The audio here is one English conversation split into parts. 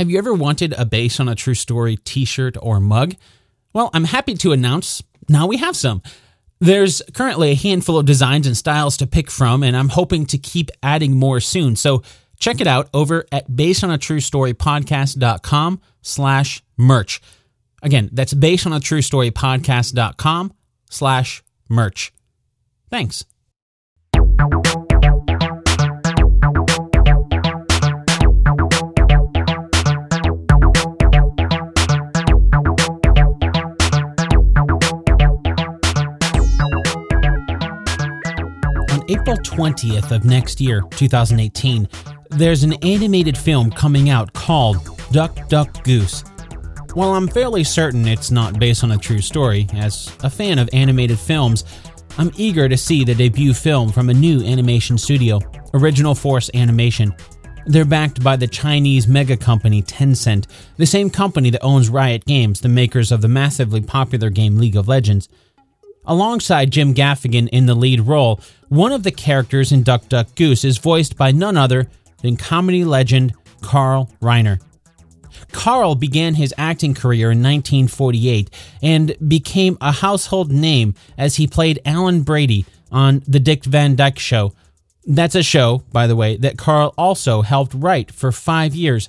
Have you ever wanted a Based on a True Story t shirt or mug? Well, I'm happy to announce now we have some. There's currently a handful of designs and styles to pick from, and I'm hoping to keep adding more soon. So check it out over at basedonatruestorypodcast.com slash merch. Again, that's basedonatruestorypodcast.com slash merch. Thanks. April 20th of next year, 2018, there's an animated film coming out called Duck Duck Goose. While I'm fairly certain it's not based on a true story, as a fan of animated films, I'm eager to see the debut film from a new animation studio, Original Force Animation. They're backed by the Chinese mega company Tencent, the same company that owns Riot Games, the makers of the massively popular game League of Legends. Alongside Jim Gaffigan in the lead role, one of the characters in Duck Duck Goose is voiced by none other than comedy legend Carl Reiner. Carl began his acting career in 1948 and became a household name as he played Alan Brady on The Dick Van Dyke Show. That's a show, by the way, that Carl also helped write for five years.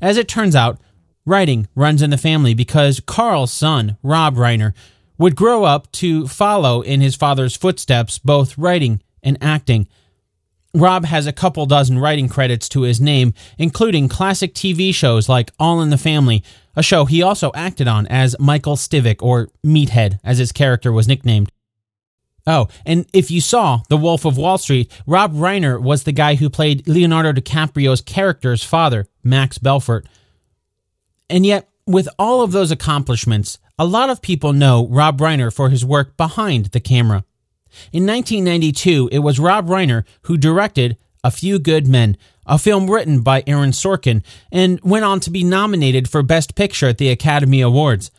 As it turns out, writing runs in the family because Carl's son, Rob Reiner, would grow up to follow in his father's footsteps, both writing and acting. Rob has a couple dozen writing credits to his name, including classic TV shows like All in the Family, a show he also acted on as Michael Stivic, or Meathead, as his character was nicknamed. Oh, and if you saw The Wolf of Wall Street, Rob Reiner was the guy who played Leonardo DiCaprio's character's father, Max Belfort. And yet, with all of those accomplishments, a lot of people know Rob Reiner for his work behind the camera. In 1992, it was Rob Reiner who directed A Few Good Men, a film written by Aaron Sorkin, and went on to be nominated for Best Picture at the Academy Awards.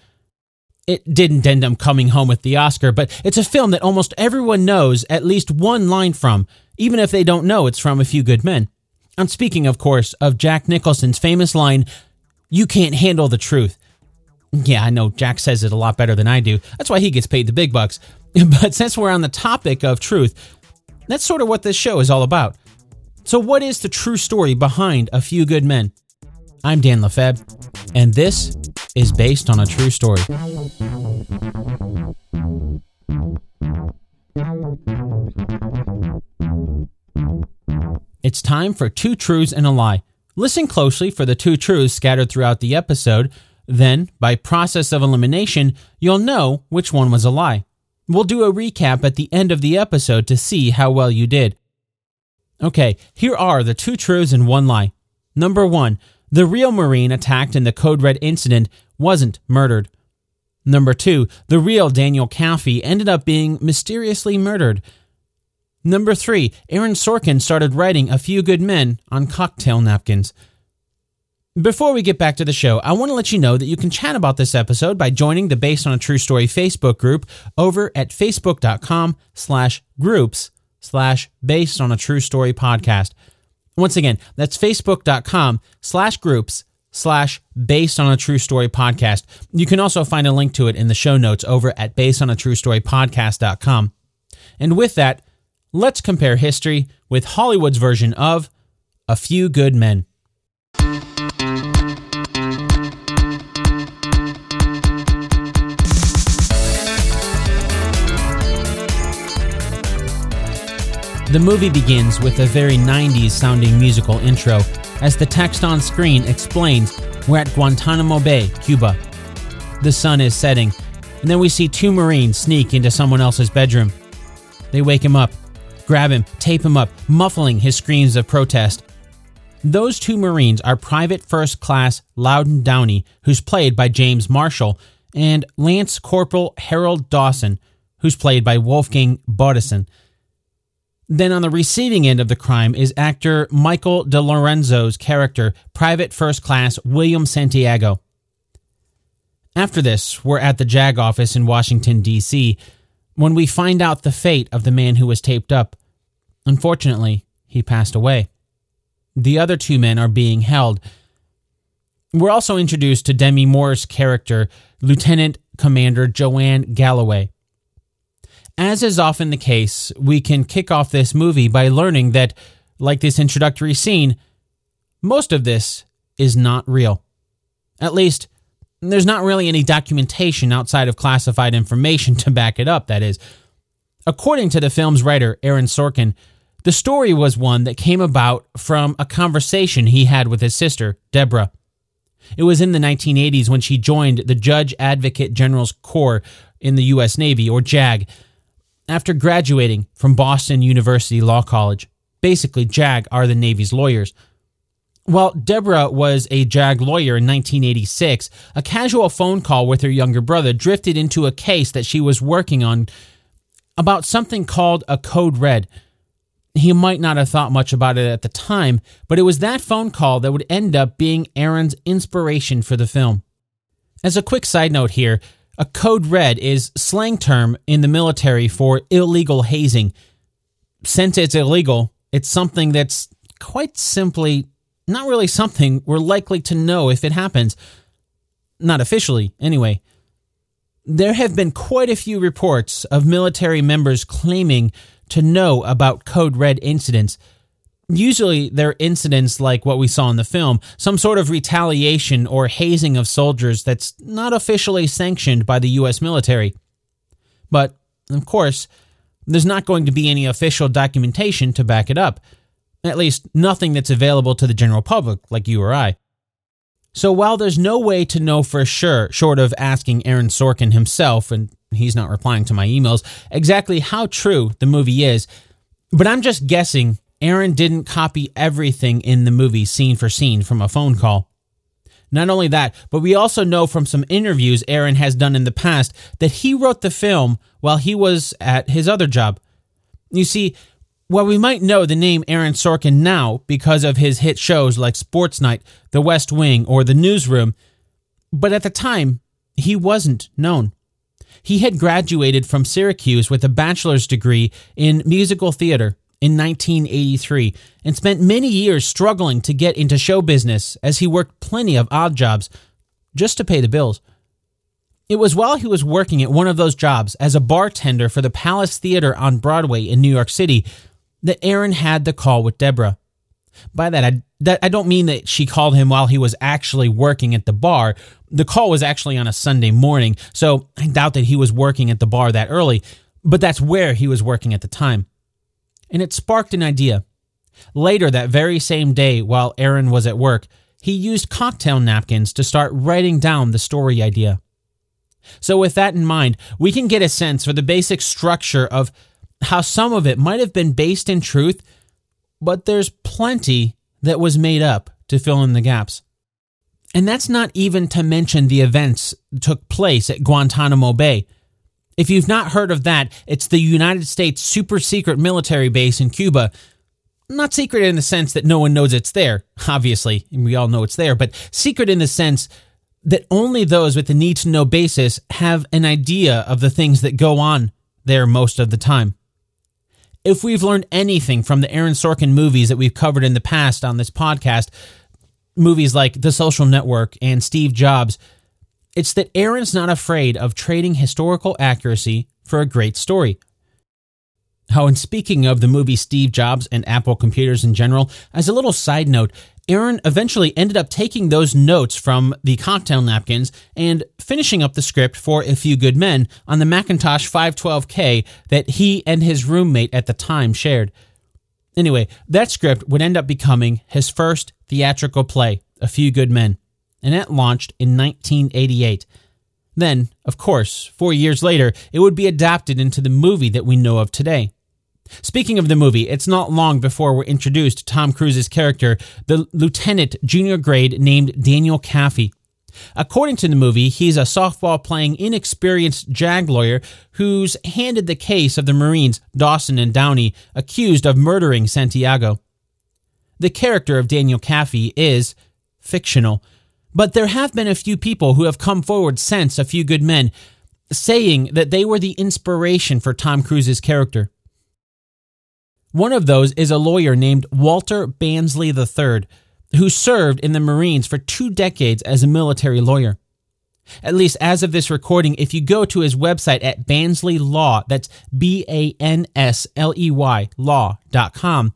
It didn't end up coming home with the Oscar, but it's a film that almost everyone knows at least one line from, even if they don't know it's from A Few Good Men. I'm speaking, of course, of Jack Nicholson's famous line, You can't handle the truth. Yeah, I know Jack says it a lot better than I do. That's why he gets paid the big bucks. But since we're on the topic of truth, that's sort of what this show is all about. So, what is the true story behind A Few Good Men? I'm Dan Lefebvre, and this is based on a true story. It's time for two truths and a lie. Listen closely for the two truths scattered throughout the episode then, by process of elimination, you'll know which one was a lie. We'll do a recap at the end of the episode to see how well you did. Okay, here are the two truths and one lie. Number one, the real Marine attacked in the Code Red incident wasn't murdered. Number two, the real Daniel Kaffee ended up being mysteriously murdered. Number three, Aaron Sorkin started writing A Few Good Men on cocktail napkins. Before we get back to the show, I want to let you know that you can chat about this episode by joining the Based on a True Story Facebook group over at facebook.com slash groups slash based on a true story podcast. Once again, that's facebook.com slash groups slash based on a true story podcast. You can also find a link to it in the show notes over at based on a true story podcast.com. And with that, let's compare history with Hollywood's version of A Few Good Men. The movie begins with a very 90s sounding musical intro as the text on screen explains we're at Guantanamo Bay, Cuba. The sun is setting, and then we see two Marines sneak into someone else's bedroom. They wake him up, grab him, tape him up, muffling his screams of protest. Those two Marines are Private First Class Loudon Downey, who's played by James Marshall, and Lance Corporal Harold Dawson, who's played by Wolfgang Bodison. Then on the receiving end of the crime is actor Michael DeLorenzo's character, Private First Class William Santiago. After this, we're at the JAG office in Washington, D.C., when we find out the fate of the man who was taped up. Unfortunately, he passed away. The other two men are being held. We're also introduced to Demi Moore's character, Lieutenant Commander Joanne Galloway. As is often the case, we can kick off this movie by learning that, like this introductory scene, most of this is not real. At least, there's not really any documentation outside of classified information to back it up, that is. According to the film's writer, Aaron Sorkin, the story was one that came about from a conversation he had with his sister, Deborah. It was in the 1980s when she joined the Judge Advocate General's Corps in the U.S. Navy, or JAG, after graduating from Boston University Law College. Basically, JAG are the Navy's lawyers. While Deborah was a JAG lawyer in 1986, a casual phone call with her younger brother drifted into a case that she was working on about something called a code red. He might not have thought much about it at the time, but it was that phone call that would end up being Aaron's inspiration for the film. As a quick side note here, a code red is slang term in the military for illegal hazing. Since it's illegal, it's something that's quite simply not really something we're likely to know if it happens. Not officially, anyway. There have been quite a few reports of military members claiming to know about Code Red incidents. Usually, they're incidents like what we saw in the film, some sort of retaliation or hazing of soldiers that's not officially sanctioned by the U.S. military. But, of course, there's not going to be any official documentation to back it up. At least, nothing that's available to the general public, like you or I. So, while there's no way to know for sure, short of asking Aaron Sorkin himself, and he's not replying to my emails, exactly how true the movie is, but I'm just guessing Aaron didn't copy everything in the movie scene for scene from a phone call. Not only that, but we also know from some interviews Aaron has done in the past that he wrote the film while he was at his other job. You see, while we might know the name Aaron Sorkin now because of his hit shows like Sports Night, The West Wing, or The Newsroom, but at the time, he wasn't known. He had graduated from Syracuse with a bachelor's degree in musical theater in 1983 and spent many years struggling to get into show business as he worked plenty of odd jobs just to pay the bills. It was while he was working at one of those jobs as a bartender for the Palace Theater on Broadway in New York City that Aaron had the call with Deborah. By that I, that, I don't mean that she called him while he was actually working at the bar. The call was actually on a Sunday morning, so I doubt that he was working at the bar that early, but that's where he was working at the time. And it sparked an idea. Later that very same day, while Aaron was at work, he used cocktail napkins to start writing down the story idea. So, with that in mind, we can get a sense for the basic structure of how some of it might have been based in truth, but there's plenty that was made up to fill in the gaps. And that's not even to mention the events that took place at Guantanamo Bay. If you've not heard of that, it's the United States super secret military base in Cuba. Not secret in the sense that no one knows it's there, obviously, we all know it's there, but secret in the sense that only those with a need to know basis have an idea of the things that go on there most of the time. If we've learned anything from the Aaron Sorkin movies that we've covered in the past on this podcast, movies like The Social Network and Steve Jobs, it's that Aaron's not afraid of trading historical accuracy for a great story. Oh, and speaking of the movie Steve Jobs and Apple computers in general, as a little side note, Aaron eventually ended up taking those notes from the cocktail napkins and finishing up the script for A Few Good Men on the Macintosh 512K that he and his roommate at the time shared. Anyway, that script would end up becoming his first theatrical play, A Few Good Men, and that launched in 1988. Then, of course, four years later, it would be adapted into the movie that we know of today. Speaking of the movie, it's not long before we're introduced to Tom Cruise's character, the lieutenant junior grade named Daniel Kaffee. According to the movie, he's a softball playing, inexperienced JAG lawyer who's handed the case of the Marines, Dawson and Downey, accused of murdering Santiago. The character of Daniel Kaffee is fictional, but there have been a few people who have come forward since A Few Good Men saying that they were the inspiration for Tom Cruise's character. One of those is a lawyer named Walter Bansley III. who served in the Marines for two decades as a military lawyer. At least as of this recording, if you go to his website at Bansley Law, that's B A N S L E Y law.com,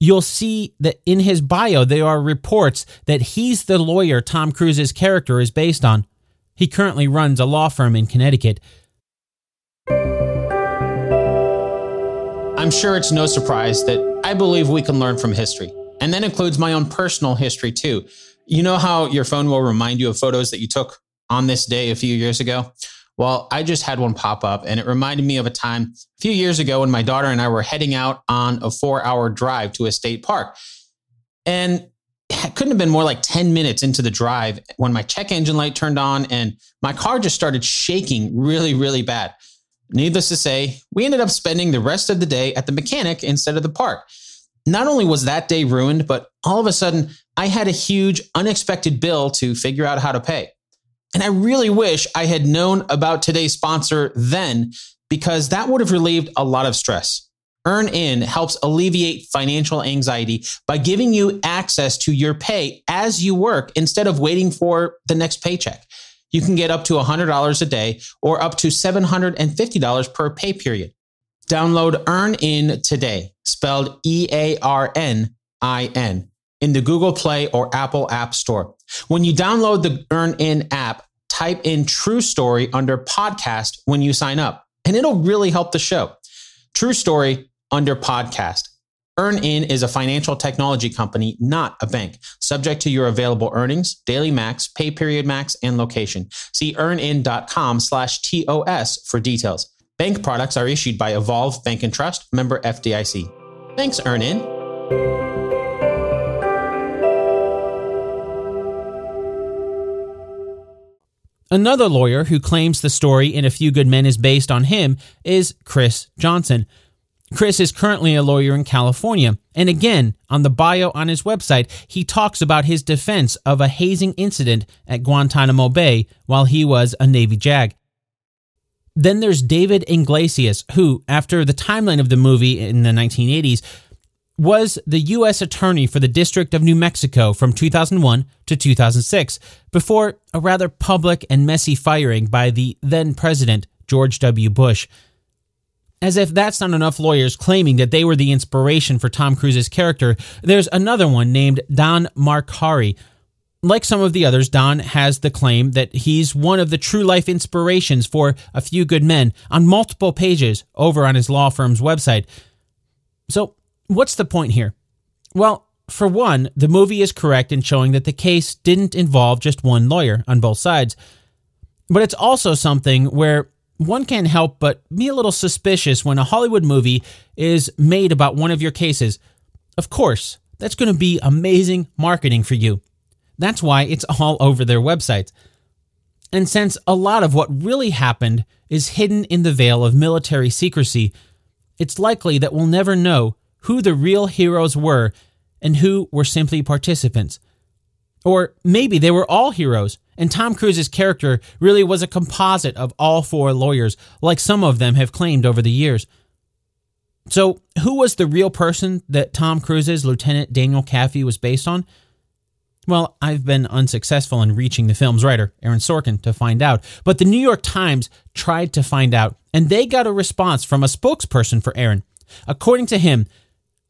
you'll see that in his bio there are reports that he's the lawyer Tom Cruise's character is based on. He currently runs a law firm in Connecticut. I'm sure it's no surprise that I believe we can learn from history. And that includes my own personal history too. You know how your phone will remind you of photos that you took on this day a few years ago? Well, I just had one pop up and it reminded me of a time a few years ago when my daughter and I were heading out on a four hour drive to a state park. And it couldn't have been more like 10 minutes into the drive when my check engine light turned on and my car just started shaking really, really bad. Needless to say, we ended up spending the rest of the day at the mechanic instead of the park. Not only was that day ruined, but all of a sudden I had a huge unexpected bill to figure out how to pay. And I really wish I had known about today's sponsor then because that would have relieved a lot of stress. EarnIn helps alleviate financial anxiety by giving you access to your pay as you work instead of waiting for the next paycheck. You can get up to $100 a day or up to $750 per pay period. Download EarnIn today, spelled E A R N I N, in the Google Play or Apple App Store. When you download the EarnIn app, type in True Story under podcast when you sign up, and it'll really help the show. True Story under podcast. EarnIn is a financial technology company, not a bank, subject to your available earnings, daily max, pay period max, and location. See earnin.com slash TOS for details. Bank products are issued by Evolve Bank and Trust, member FDIC. Thanks, EarnIn. Another lawyer who claims the story in A Few Good Men is based on him is Chris Johnson. Chris is currently a lawyer in California, and again, on the bio on his website, he talks about his defense of a hazing incident at Guantanamo Bay while he was a Navy JAG. Then there's David Iglesias, who, after the timeline of the movie in the 1980s, was the U.S. Attorney for the District of New Mexico from 2001 to 2006, before a rather public and messy firing by the then President George W. Bush. As if that's not enough lawyers claiming that they were the inspiration for Tom Cruise's character, there's another one named Don Marcari. Like some of the others, Don has the claim that he's one of the true life inspirations for A Few Good Men on multiple pages over on his law firm's website. So, What's the point here? Well, for one, the movie is correct in showing that the case didn't involve just one lawyer on both sides. But it's also something where one can't help but be a little suspicious when a Hollywood movie is made about one of your cases. Of course, that's going to be amazing marketing for you. That's why it's all over their websites. And since a lot of what really happened is hidden in the veil of military secrecy, it's likely that we'll never know who the real heroes were and who were simply participants. Or maybe they were all heroes, and Tom Cruise's character really was a composite of all four lawyers, like some of them have claimed over the years. So, who was the real person that Tom Cruise's Lieutenant Daniel Kaffee was based on? Well, I've been unsuccessful in reaching the film's writer, Aaron Sorkin, to find out, but the New York Times tried to find out, and they got a response from a spokesperson for Aaron. According to him,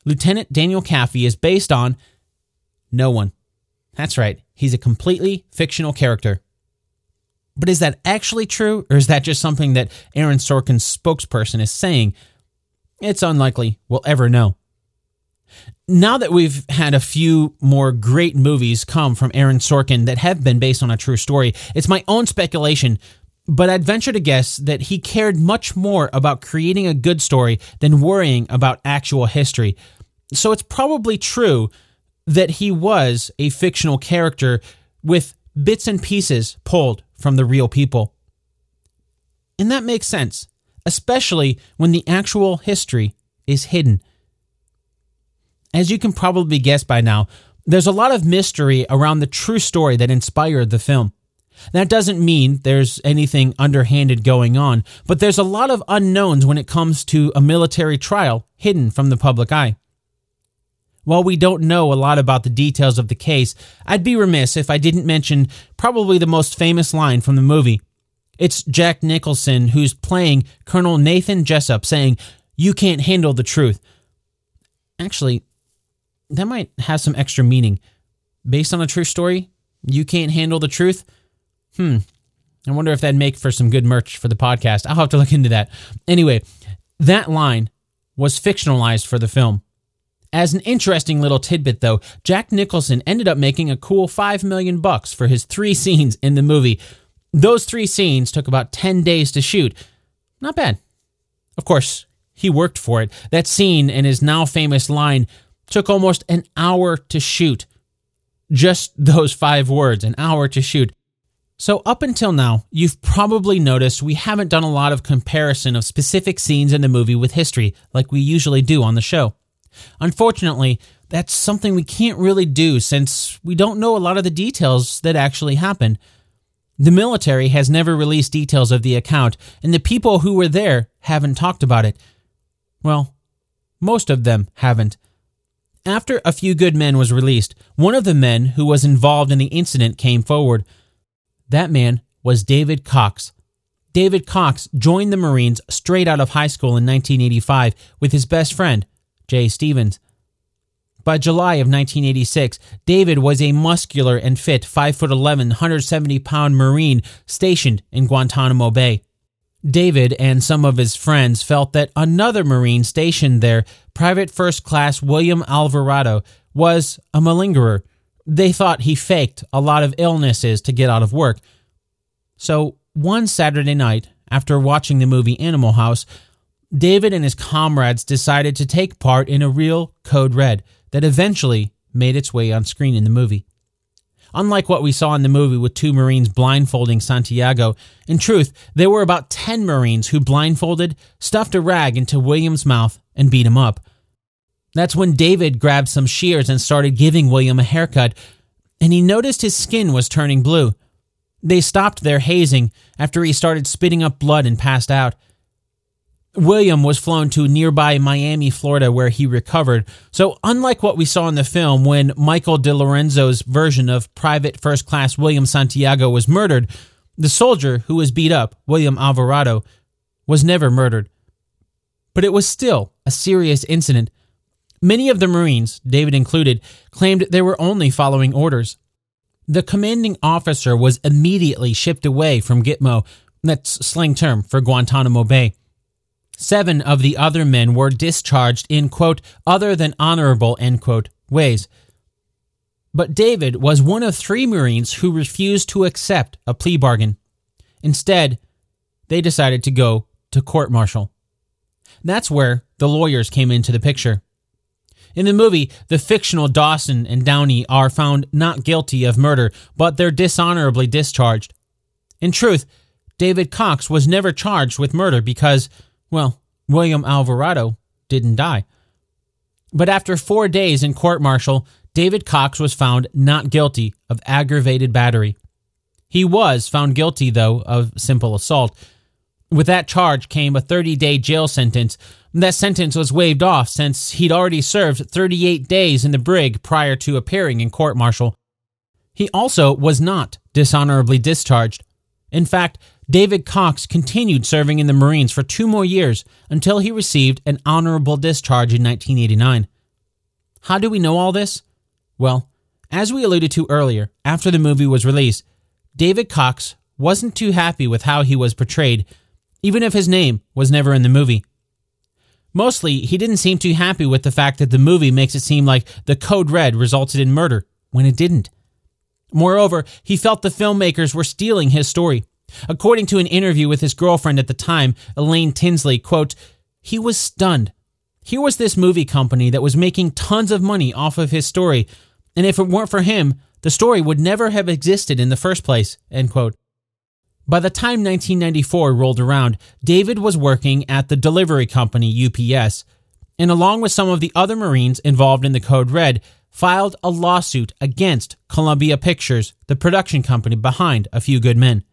Lieutenant Daniel Kaffee is based on no one. That's right, he's a completely fictional character. But is that actually true, or is that just something that Aaron Sorkin's spokesperson is saying? It's unlikely we'll ever know. Now that we've had a few more great movies come from Aaron Sorkin that have been based on a true story, it's my own speculation, but I'd venture to guess that he cared much more about creating a good story than worrying about actual history. So it's probably true that he was a fictional character with bits and pieces pulled from the real people. And that makes sense, especially when the actual history is hidden. As you can probably guess by now, there's a lot of mystery around the true story that inspired the film. That doesn't mean there's anything underhanded going on, but there's a lot of unknowns when it comes to a military trial hidden from the public eye. While we don't know a lot about the details of the case, I'd be remiss if I didn't mention probably the most famous line from the movie. It's Jack Nicholson who's playing Colonel Nathan Jessup saying, You can't handle the truth. Actually, that might have some extra meaning. Based on a true story, you can't handle the truth? Hmm. I wonder if that'd make for some good merch for the podcast. I'll have to look into that. Anyway, that line was fictionalized for the film. As an interesting little tidbit though, Jack Nicholson ended up making a cool 5 million bucks for his 3 scenes in the movie. Those 3 scenes took about 10 days to shoot. Not bad. Of course, he worked for it. That scene and his now famous line took almost an hour to shoot. Just those 5 words, an hour to shoot. So, up until now, you've probably noticed we haven't done a lot of comparison of specific scenes in the movie with history like we usually do on the show. Unfortunately, that's something we can't really do since we don't know a lot of the details that actually happened. The military has never released details of the account, and the people who were there haven't talked about it. Well, most of them haven't. After A Few Good Men was released, one of the men who was involved in the incident came forward. That man was David Cox. David Cox joined the Marines straight out of high school in 1985 with his best friend, Jay Stevens. By July of 1986, David was a muscular and fit 5'11, 170 pound Marine stationed in Guantanamo Bay. David and some of his friends felt that another Marine stationed there, Private First Class William Alvarado, was a malingerer they thought he faked a lot of illnesses to get out of work. So, one Saturday night, after watching the movie Animal House, David and his comrades decided to take part in a real Code Red that eventually made its way on screen in the movie. Unlike what we saw in the movie with two Marines blindfolding Santiago, in truth, there were about 10 Marines who blindfolded, stuffed a rag into William's mouth, and beat him up. That's when David grabbed some shears and started giving William a haircut, and he noticed his skin was turning blue. They stopped their hazing after he started spitting up blood and passed out. William was flown to nearby Miami, Florida, where he recovered. So, unlike what we saw in the film when Michael DeLorenzo's version of Private First Class William Santiago was murdered, the soldier who was beat up, William Alvarado, was never murdered. But it was still a serious incident Many of the Marines, David included, claimed they were only following orders. The commanding officer was immediately shipped away from Gitmo, that's slang term for Guantanamo Bay. Seven of the other men were discharged in, quote, other than honorable, end quote, ways. But David was one of three Marines who refused to accept a plea bargain. Instead, they decided to go to court martial. That's where the lawyers came into the picture. In the movie, the fictional Dawson and Downey are found not guilty of murder, but they're dishonorably discharged. In truth, David Cox was never charged with murder because, well, William Alvarado didn't die. But after four days in court martial, David Cox was found not guilty of aggravated battery. He was found guilty, though, of simple assault. With that charge came a 30 day jail sentence, that sentence was waived off since he'd already served 38 days in the brig prior to appearing in court martial. He also was not dishonorably discharged. In fact, David Cox continued serving in the Marines for two more years until he received an honorable discharge in 1989. How do we know all this? Well, as we alluded to earlier, after the movie was released, David Cox wasn't too happy with how he was portrayed, even if his name was never in the movie. Mostly, he didn't seem too happy with the fact that the movie makes it seem like the Code Red resulted in murder, when it didn't. Moreover, he felt the filmmakers were stealing his story. According to an interview with his girlfriend at the time, Elaine Tinsley, quote, he was stunned. Here was this movie company that was making tons of money off of his story, and if it weren't for him, the story would never have existed in the first place, end quote. By the time 1994 rolled around, David was working at the delivery company UPS, and along with some of the other Marines involved in the Code Red, filed a lawsuit against Columbia Pictures, the production company behind A Few Good Men.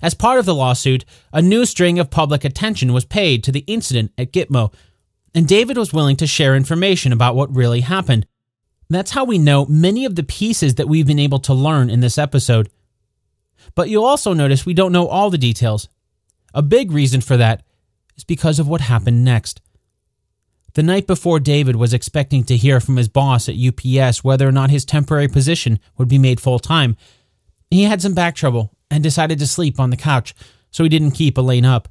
As part of the lawsuit, a new string of public attention was paid to the incident at Gitmo, and David was willing to share information about what really happened. That's how we know many of the pieces that we've been able to learn in this episode. But you'll also notice we don't know all the details. A big reason for that is because of what happened next. The night before David was expecting to hear from his boss at UPS whether or not his temporary position would be made full time, he had some back trouble and decided to sleep on the couch, so he didn't keep Elaine up.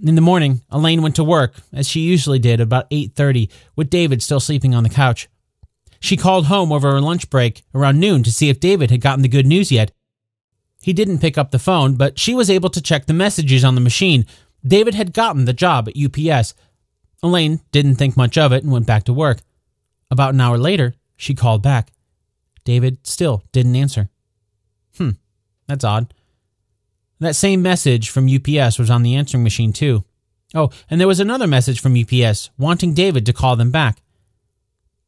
In the morning, Elaine went to work, as she usually did about 8:30, with David still sleeping on the couch. She called home over her lunch break around noon to see if David had gotten the good news yet. He didn't pick up the phone, but she was able to check the messages on the machine. David had gotten the job at UPS. Elaine didn't think much of it and went back to work. About an hour later, she called back. David still didn't answer. Hmm, that's odd. That same message from UPS was on the answering machine, too. Oh, and there was another message from UPS wanting David to call them back.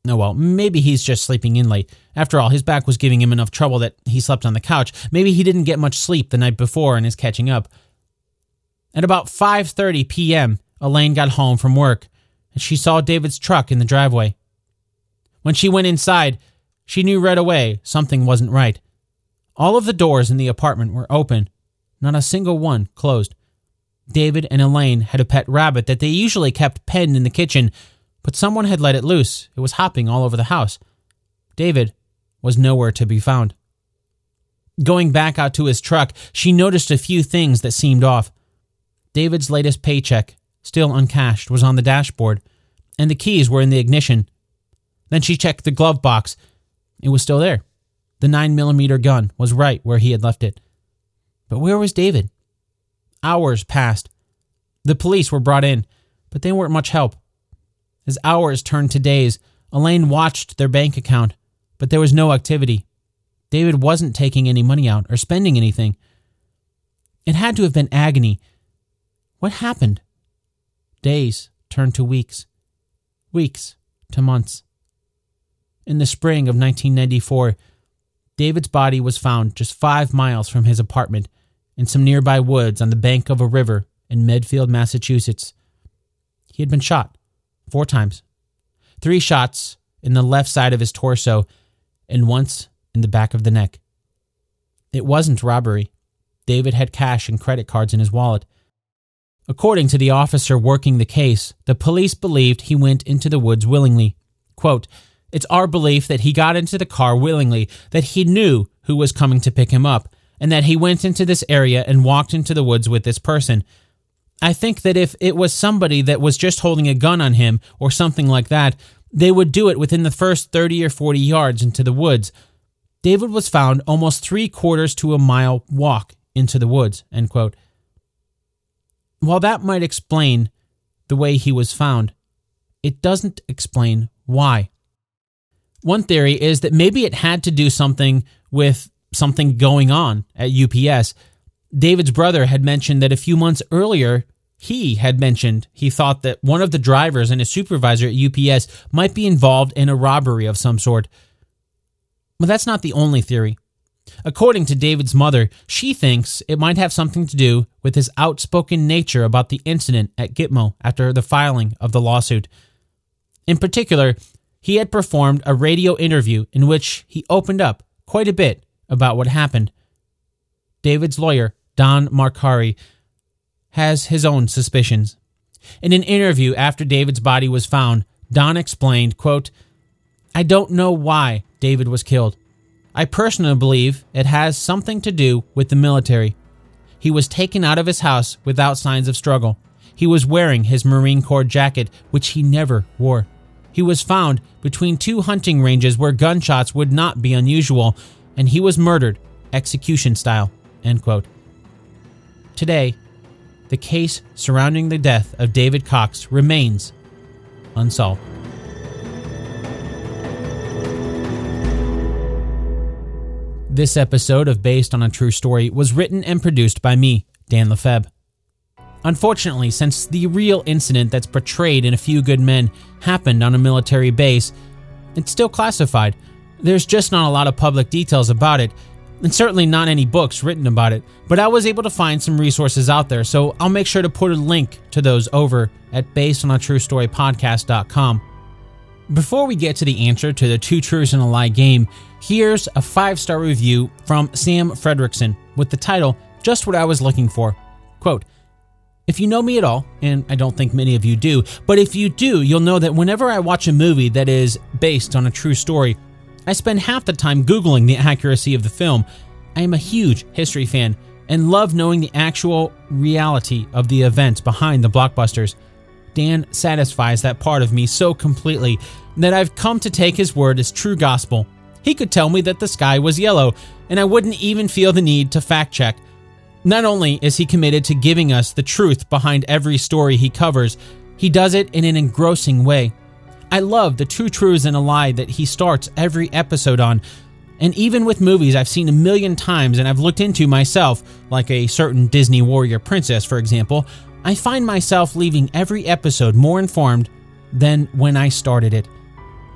Oh well, maybe he's just sleeping in late. After all, his back was giving him enough trouble that he slept on the couch. Maybe he didn't get much sleep the night before and is catching up. At about 5:30 p.m., Elaine got home from work and she saw David's truck in the driveway. When she went inside, she knew right away something wasn't right. All of the doors in the apartment were open, not a single one closed. David and Elaine had a pet rabbit that they usually kept penned in the kitchen, but someone had let it loose. It was hopping all over the house. David was nowhere to be found. Going back out to his truck, she noticed a few things that seemed off. David's latest paycheck, still uncashed, was on the dashboard, and the keys were in the ignition. Then she checked the glove box. It was still there. The 9mm gun was right where he had left it. But where was David? Hours passed. The police were brought in, but they weren't much help. As hours turned to days, Elaine watched their bank account, but there was no activity. David wasn't taking any money out or spending anything. It had to have been agony. What happened? Days turned to weeks, weeks to months. In the spring of 1994, David's body was found just five miles from his apartment in some nearby woods on the bank of a river in Medfield, Massachusetts. He had been shot four times three shots in the left side of his torso and once in the back of the neck. It wasn't robbery. David had cash and credit cards in his wallet. According to the officer working the case, the police believed he went into the woods willingly. Quote, it's our belief that he got into the car willingly, that he knew who was coming to pick him up, and that he went into this area and walked into the woods with this person. I think that if it was somebody that was just holding a gun on him or something like that, they would do it within the first 30 or 40 yards into the woods. David was found almost three quarters to a mile walk into the woods. End quote. While that might explain the way he was found, it doesn't explain why. One theory is that maybe it had to do something with something going on at UPS. David's brother had mentioned that a few months earlier, he had mentioned he thought that one of the drivers and his supervisor at UPS might be involved in a robbery of some sort. But that's not the only theory. According to David's mother, she thinks it might have something to do with his outspoken nature about the incident at Gitmo after the filing of the lawsuit. In particular, he had performed a radio interview in which he opened up quite a bit about what happened. David's lawyer, Don Marcari, has his own suspicions. In an interview after David's body was found, Don explained, quote, I don't know why David was killed. I personally believe it has something to do with the military. He was taken out of his house without signs of struggle. He was wearing his Marine Corps jacket, which he never wore. He was found between two hunting ranges where gunshots would not be unusual, and he was murdered, execution style. End quote. Today, the case surrounding the death of David Cox remains unsolved. This episode of Based on a True Story was written and produced by me, Dan Lefebvre. Unfortunately, since the real incident that's portrayed in A Few Good Men happened on a military base, it's still classified. There's just not a lot of public details about it, and certainly not any books written about it, but I was able to find some resources out there, so I'll make sure to put a link to those over at basedonatruestorypodcast.com. Before we get to the answer to the two truths and a lie game, here's a five star review from Sam Fredrickson with the title Just What I Was Looking For. Quote, if you know me at all, and I don't think many of you do, but if you do, you'll know that whenever I watch a movie that is based on a true story, I spend half the time Googling the accuracy of the film. I am a huge history fan and love knowing the actual reality of the events behind the blockbusters. Dan satisfies that part of me so completely that I've come to take his word as true gospel. He could tell me that the sky was yellow, and I wouldn't even feel the need to fact check. Not only is he committed to giving us the truth behind every story he covers, he does it in an engrossing way. I love the two truths and a lie that he starts every episode on. And even with movies I've seen a million times and I've looked into myself, like a certain Disney warrior princess, for example, I find myself leaving every episode more informed than when I started it.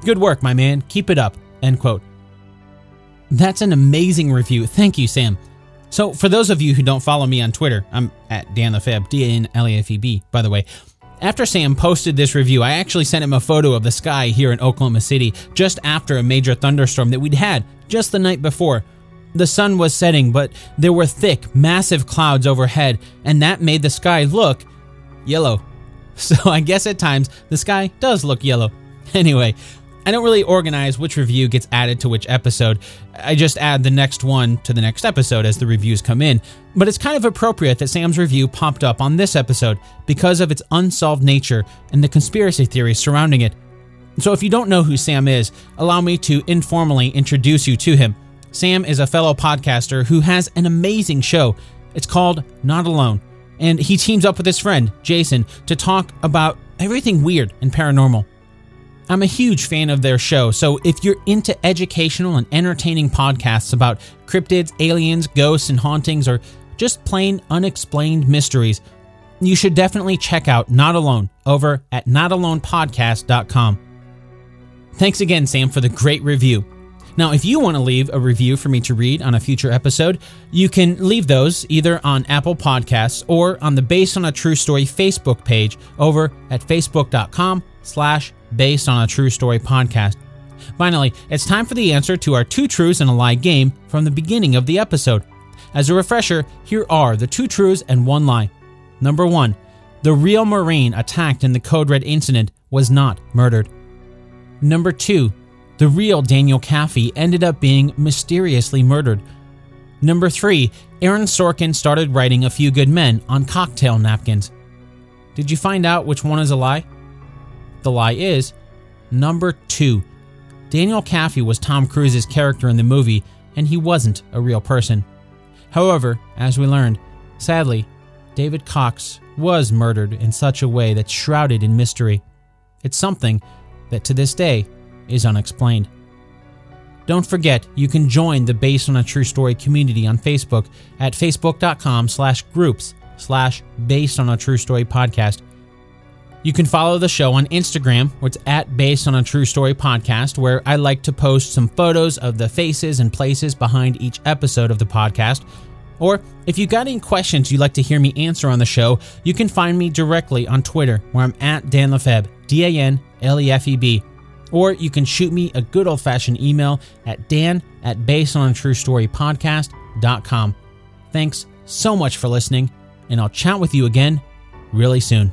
Good work, my man. Keep it up. End quote. That's an amazing review. Thank you, Sam. So, for those of you who don't follow me on Twitter, I'm at Dan Lefebvre, D A N L E F E B, by the way. After Sam posted this review, I actually sent him a photo of the sky here in Oklahoma City just after a major thunderstorm that we'd had just the night before. The sun was setting, but there were thick, massive clouds overhead, and that made the sky look yellow. So I guess at times the sky does look yellow. Anyway, I don't really organize which review gets added to which episode. I just add the next one to the next episode as the reviews come in. But it's kind of appropriate that Sam's review popped up on this episode because of its unsolved nature and the conspiracy theories surrounding it. So if you don't know who Sam is, allow me to informally introduce you to him. Sam is a fellow podcaster who has an amazing show. It's called Not Alone, and he teams up with his friend, Jason, to talk about everything weird and paranormal. I'm a huge fan of their show, so if you're into educational and entertaining podcasts about cryptids, aliens, ghosts, and hauntings, or just plain unexplained mysteries, you should definitely check out Not Alone over at notalonepodcast.com. Thanks again, Sam, for the great review. Now, if you want to leave a review for me to read on a future episode, you can leave those either on Apple Podcasts or on the Based on a True Story Facebook page over at facebook.com slash based on a true story podcast. Finally, it's time for the answer to our two truths and a lie game from the beginning of the episode. As a refresher, here are the two truths and one lie. Number one, the real Marine attacked in the Code Red incident was not murdered. Number two, the real Daniel Kaffee ended up being mysteriously murdered. Number three, Aaron Sorkin started writing A Few Good Men on cocktail napkins. Did you find out which one is a lie? The lie is number two. Daniel Kaffee was Tom Cruise's character in the movie, and he wasn't a real person. However, as we learned, sadly, David Cox was murdered in such a way that's shrouded in mystery. It's something that to this day is unexplained. Don't forget, you can join the Based on a True Story community on Facebook at facebook.com slash groups slash based on a true story podcast. You can follow the show on Instagram, where it's at Based on a True Story podcast, where I like to post some photos of the faces and places behind each episode of the podcast. Or if you got any questions you'd like to hear me answer on the show, you can find me directly on Twitter, where I'm at Dan Lefebvre, D A N L E F E B. Or you can shoot me a good old fashioned email at dan at basedonatruestorypodcast.com. Thanks so much for listening, and I'll chat with you again really soon.